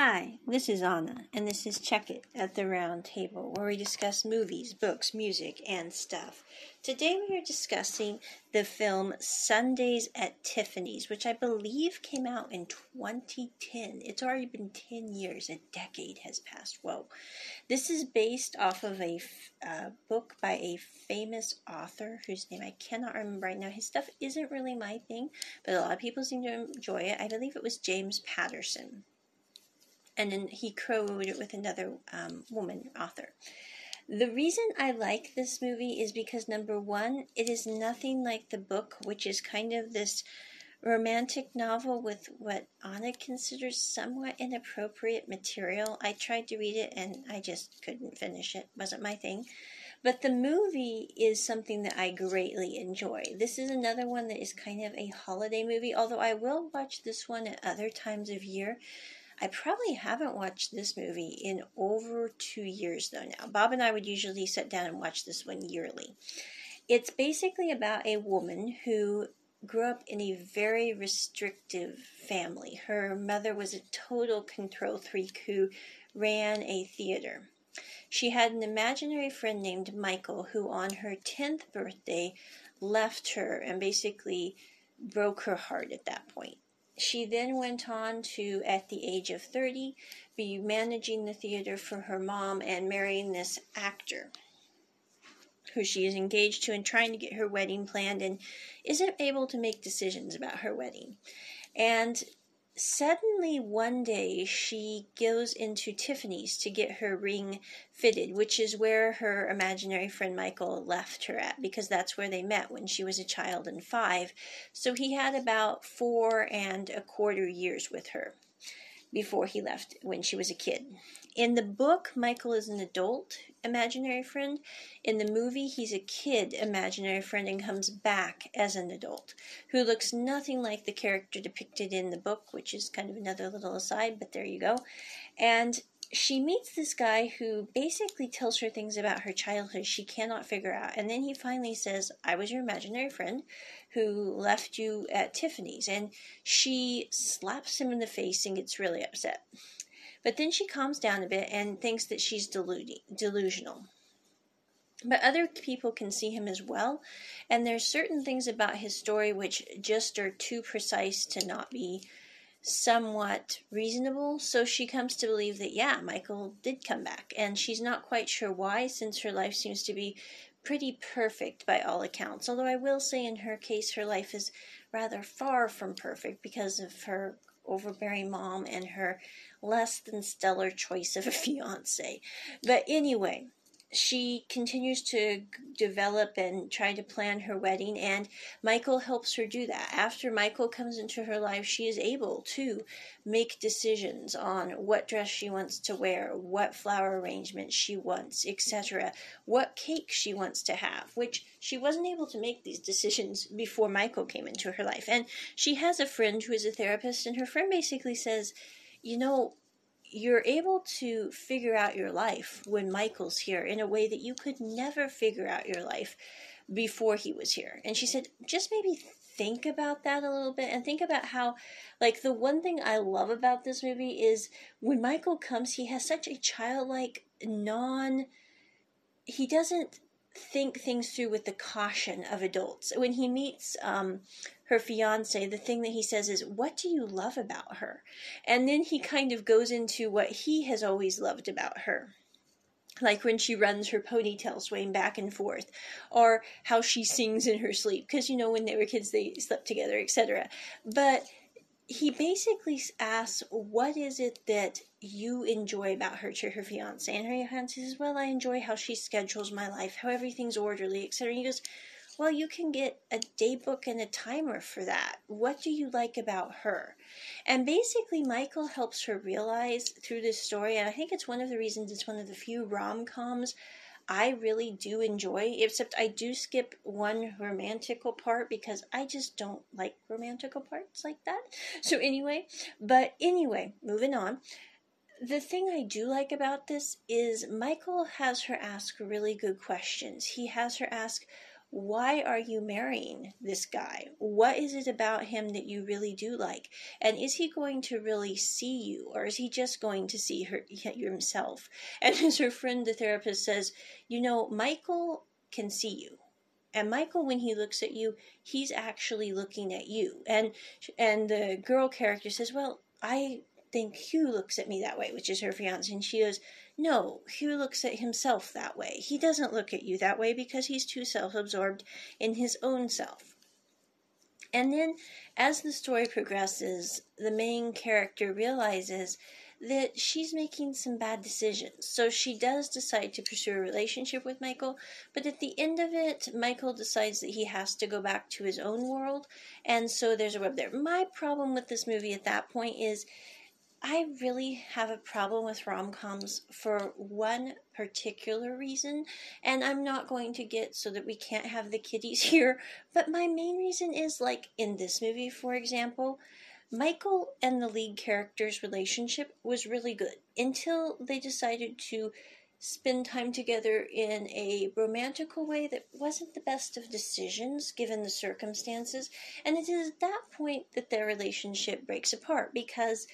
Hi, this is Anna, and this is Check It at the Round Table, where we discuss movies, books, music, and stuff. Today we are discussing the film Sundays at Tiffany's, which I believe came out in 2010. It's already been 10 years, a decade has passed. Whoa. This is based off of a uh, book by a famous author whose name I cannot remember right now. His stuff isn't really my thing, but a lot of people seem to enjoy it. I believe it was James Patterson and then he co-wrote it with another um, woman author. The reason I like this movie is because number one, it is nothing like the book, which is kind of this romantic novel with what Anna considers somewhat inappropriate material. I tried to read it and I just couldn't finish it. Wasn't my thing. But the movie is something that I greatly enjoy. This is another one that is kind of a holiday movie, although I will watch this one at other times of year I probably haven't watched this movie in over two years, though, now. Bob and I would usually sit down and watch this one yearly. It's basically about a woman who grew up in a very restrictive family. Her mother was a total control freak who ran a theater. She had an imaginary friend named Michael who, on her 10th birthday, left her and basically broke her heart at that point. She then went on to, at the age of 30, be managing the theater for her mom and marrying this actor who she is engaged to and trying to get her wedding planned and isn't able to make decisions about her wedding. And suddenly one day she goes into Tiffany's to get her ring fitted, which is where her imaginary friend Michael left her at because that's where they met when she was a child and five. So he had about four and a quarter years with her before he left when she was a kid. In the book, Michael is an adult imaginary friend. In the movie, he's a kid imaginary friend and comes back as an adult who looks nothing like the character depicted in the book, which is kind of another little aside, but there you go. And she meets this guy who basically tells her things about her childhood she cannot figure out. And then he finally says, I was your imaginary friend who left you at Tiffany's. And she slaps him in the face and gets really upset. But then she calms down a bit and thinks that she's delusional. But other people can see him as well, and there's certain things about his story which just are too precise to not be somewhat reasonable. So she comes to believe that, yeah, Michael did come back. And she's not quite sure why, since her life seems to be pretty perfect by all accounts. Although I will say, in her case, her life is rather far from perfect because of her overbearing mom and her less than stellar choice of a fiance. But anyway, she continues to develop and try to plan her wedding, and Michael helps her do that. After Michael comes into her life, she is able to make decisions on what dress she wants to wear, what flower arrangement she wants, etc., what cake she wants to have, which she wasn't able to make these decisions before Michael came into her life. And she has a friend who is a therapist, and her friend basically says, You know, you're able to figure out your life when Michael's here in a way that you could never figure out your life before he was here. And she said, just maybe think about that a little bit and think about how, like, the one thing I love about this movie is when Michael comes, he has such a childlike, non. He doesn't think things through with the caution of adults. When he meets um, her fiance, the thing that he says is, What do you love about her? And then he kind of goes into what he has always loved about her. Like when she runs her ponytail swaying back and forth, or how she sings in her sleep, because you know, when they were kids, they slept together, etc. But he basically asks, What is it that you enjoy about her to her fiance? And her fiance says, Well, I enjoy how she schedules my life, how everything's orderly, etc. And he goes, Well, you can get a daybook and a timer for that. What do you like about her? And basically, Michael helps her realize through this story, and I think it's one of the reasons it's one of the few rom coms I really do enjoy, except I do skip one romantical part because I just don't like romantical parts like that. So, anyway, but anyway, moving on. The thing I do like about this is Michael has her ask really good questions. He has her ask, why are you marrying this guy? What is it about him that you really do like? And is he going to really see you, or is he just going to see her himself? And as her friend, the therapist, says, you know, Michael can see you. And Michael, when he looks at you, he's actually looking at you. And and the girl character says, "Well, I think Hugh looks at me that way," which is her fiance, and she goes, no, Hugh looks at himself that way. He doesn't look at you that way because he's too self absorbed in his own self. And then, as the story progresses, the main character realizes that she's making some bad decisions. So she does decide to pursue a relationship with Michael, but at the end of it, Michael decides that he has to go back to his own world, and so there's a web there. My problem with this movie at that point is I really have a problem with rom coms for one particular reason, and I'm not going to get so that we can't have the kiddies here. But my main reason is like in this movie, for example, Michael and the lead character's relationship was really good until they decided to spend time together in a romantical way that wasn't the best of decisions given the circumstances. And it is at that point that their relationship breaks apart because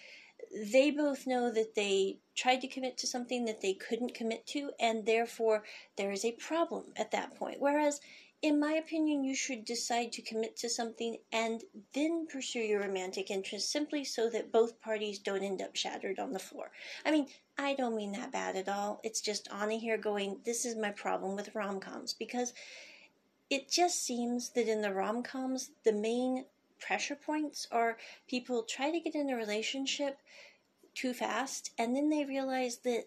they both know that they tried to commit to something that they couldn't commit to, and therefore there is a problem at that point. Whereas, in my opinion, you should decide to commit to something and then pursue your romantic interest simply so that both parties don't end up shattered on the floor. I mean, I don't mean that bad at all. It's just Anna here going, this is my problem with rom coms because it just seems that in the rom coms, the main pressure points are people try to get in a relationship too fast and then they realize that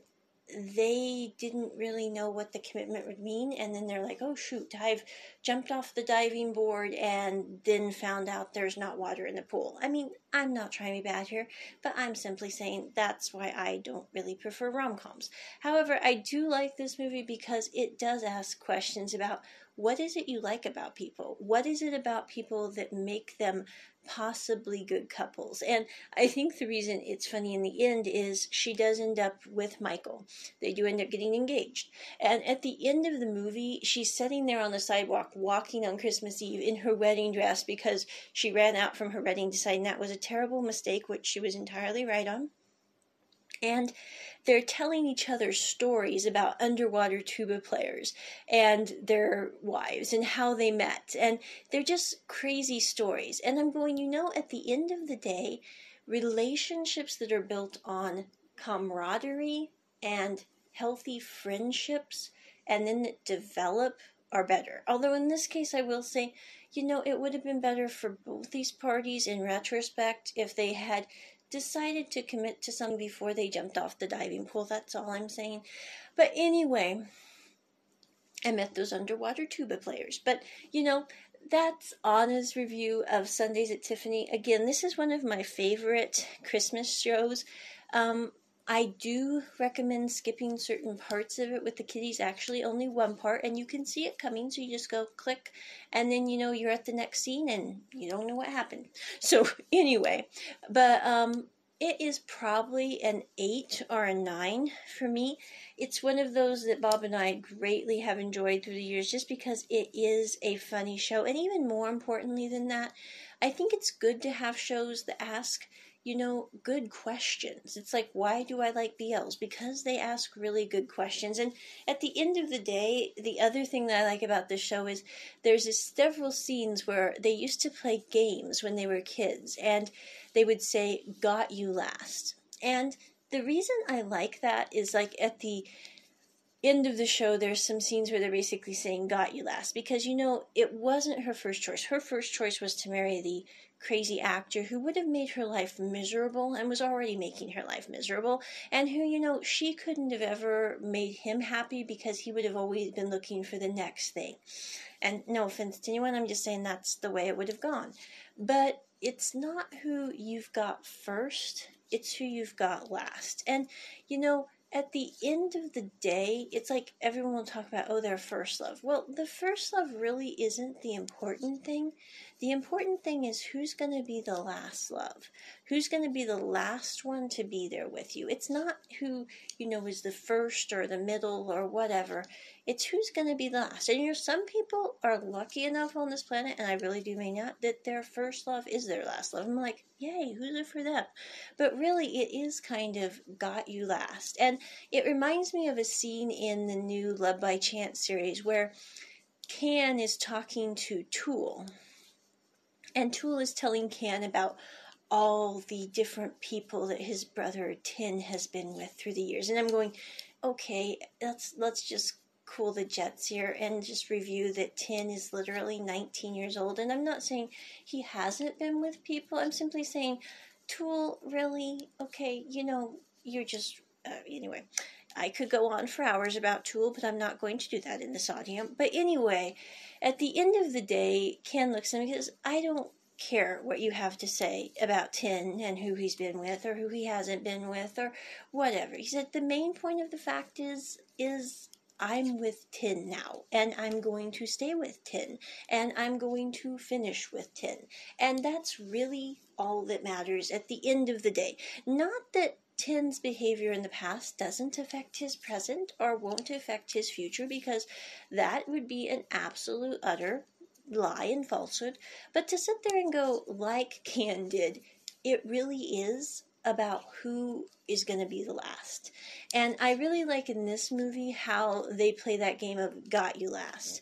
they didn't really know what the commitment would mean and then they're like oh shoot i've jumped off the diving board and then found out there's not water in the pool. I mean i'm not trying to be bad here but i'm simply saying that's why i don't really prefer rom-coms. However i do like this movie because it does ask questions about what is it you like about people what is it about people that make them possibly good couples. And I think the reason it's funny in the end is she does end up with Michael. They do end up getting engaged. And at the end of the movie, she's sitting there on the sidewalk walking on Christmas Eve in her wedding dress because she ran out from her wedding deciding that was a terrible mistake, which she was entirely right on. And they're telling each other stories about underwater tuba players and their wives and how they met. And they're just crazy stories. And I'm going, you know, at the end of the day, relationships that are built on camaraderie and healthy friendships and then develop are better. Although in this case, I will say, you know, it would have been better for both these parties in retrospect if they had decided to commit to some before they jumped off the diving pool. That's all I'm saying. But anyway, I met those underwater tuba players. But, you know, that's Anna's review of Sundays at Tiffany. Again, this is one of my favorite Christmas shows. Um, I do recommend skipping certain parts of it with the kiddies, actually, only one part, and you can see it coming, so you just go click, and then you know you're at the next scene and you don't know what happened. So, anyway, but um, it is probably an 8 or a 9 for me. It's one of those that Bob and I greatly have enjoyed through the years just because it is a funny show. And even more importantly than that, I think it's good to have shows that ask you know, good questions. It's like, why do I like BLs? Because they ask really good questions. And at the end of the day, the other thing that I like about this show is there's this several scenes where they used to play games when they were kids, and they would say, got you last. And the reason I like that is like at the end of the show, there's some scenes where they're basically saying, Got you last. Because, you know, it wasn't her first choice. Her first choice was to marry the crazy actor who would have made her life miserable and was already making her life miserable, and who, you know, she couldn't have ever made him happy because he would have always been looking for the next thing. And no offense to anyone, I'm just saying that's the way it would have gone. But it's not who you've got first, it's who you've got last. And, you know, at the end of the day, it's like everyone will talk about, oh, their first love. Well, the first love really isn't the important thing. The important thing is who's going to be the last love. Who's going to be the last one to be there with you. It's not who, you know, is the first or the middle or whatever. It's who's going to be the last. And you know, some people are lucky enough on this planet, and I really do mean that, that their first love is their last love. I'm like, yay, who's it for them? But really, it is kind of got you last. And it reminds me of a scene in the new Love by Chance series where Can is talking to Tul. And Tul is telling Can about all the different people that his brother Tin has been with through the years. And I'm going, okay, let's let's just cool the jets here and just review that Tin is literally 19 years old. And I'm not saying he hasn't been with people. I'm simply saying, Tul, really? Okay, you know, you're just uh, anyway. I could go on for hours about Tul, but I'm not going to do that in this audio. But anyway, at the end of the day, Can looks at him because I don't care what you have to say about Tin and who he's been with or who he hasn't been with or whatever. He said the main point of the fact is is I'm with Tin now and I'm going to stay with Tin and I'm going to finish with Tin. And that's really all that matters at the end of the day. Not that Tin's behavior in the past doesn't affect his present or won't affect his future because that would be an absolute utter lie and falsehood. But to sit there and go, like Can did, it really is about who is going to be the last. And I really like in this movie how they play that game of got you last.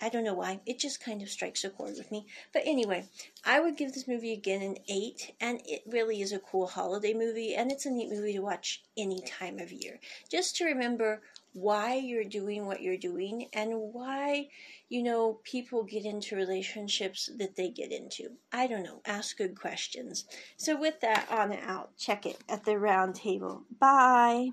I don't know why. It just kind of strikes a chord with me. But anyway, I would give this movie again an 8, and it really is a cool holiday movie, and it's a neat movie to watch any time of year. Just to remember why you're doing what you're doing and why, you know, people get into relationships that they get into. I don't know. Ask good questions. So, with that, on out, check it at the round table. Bye.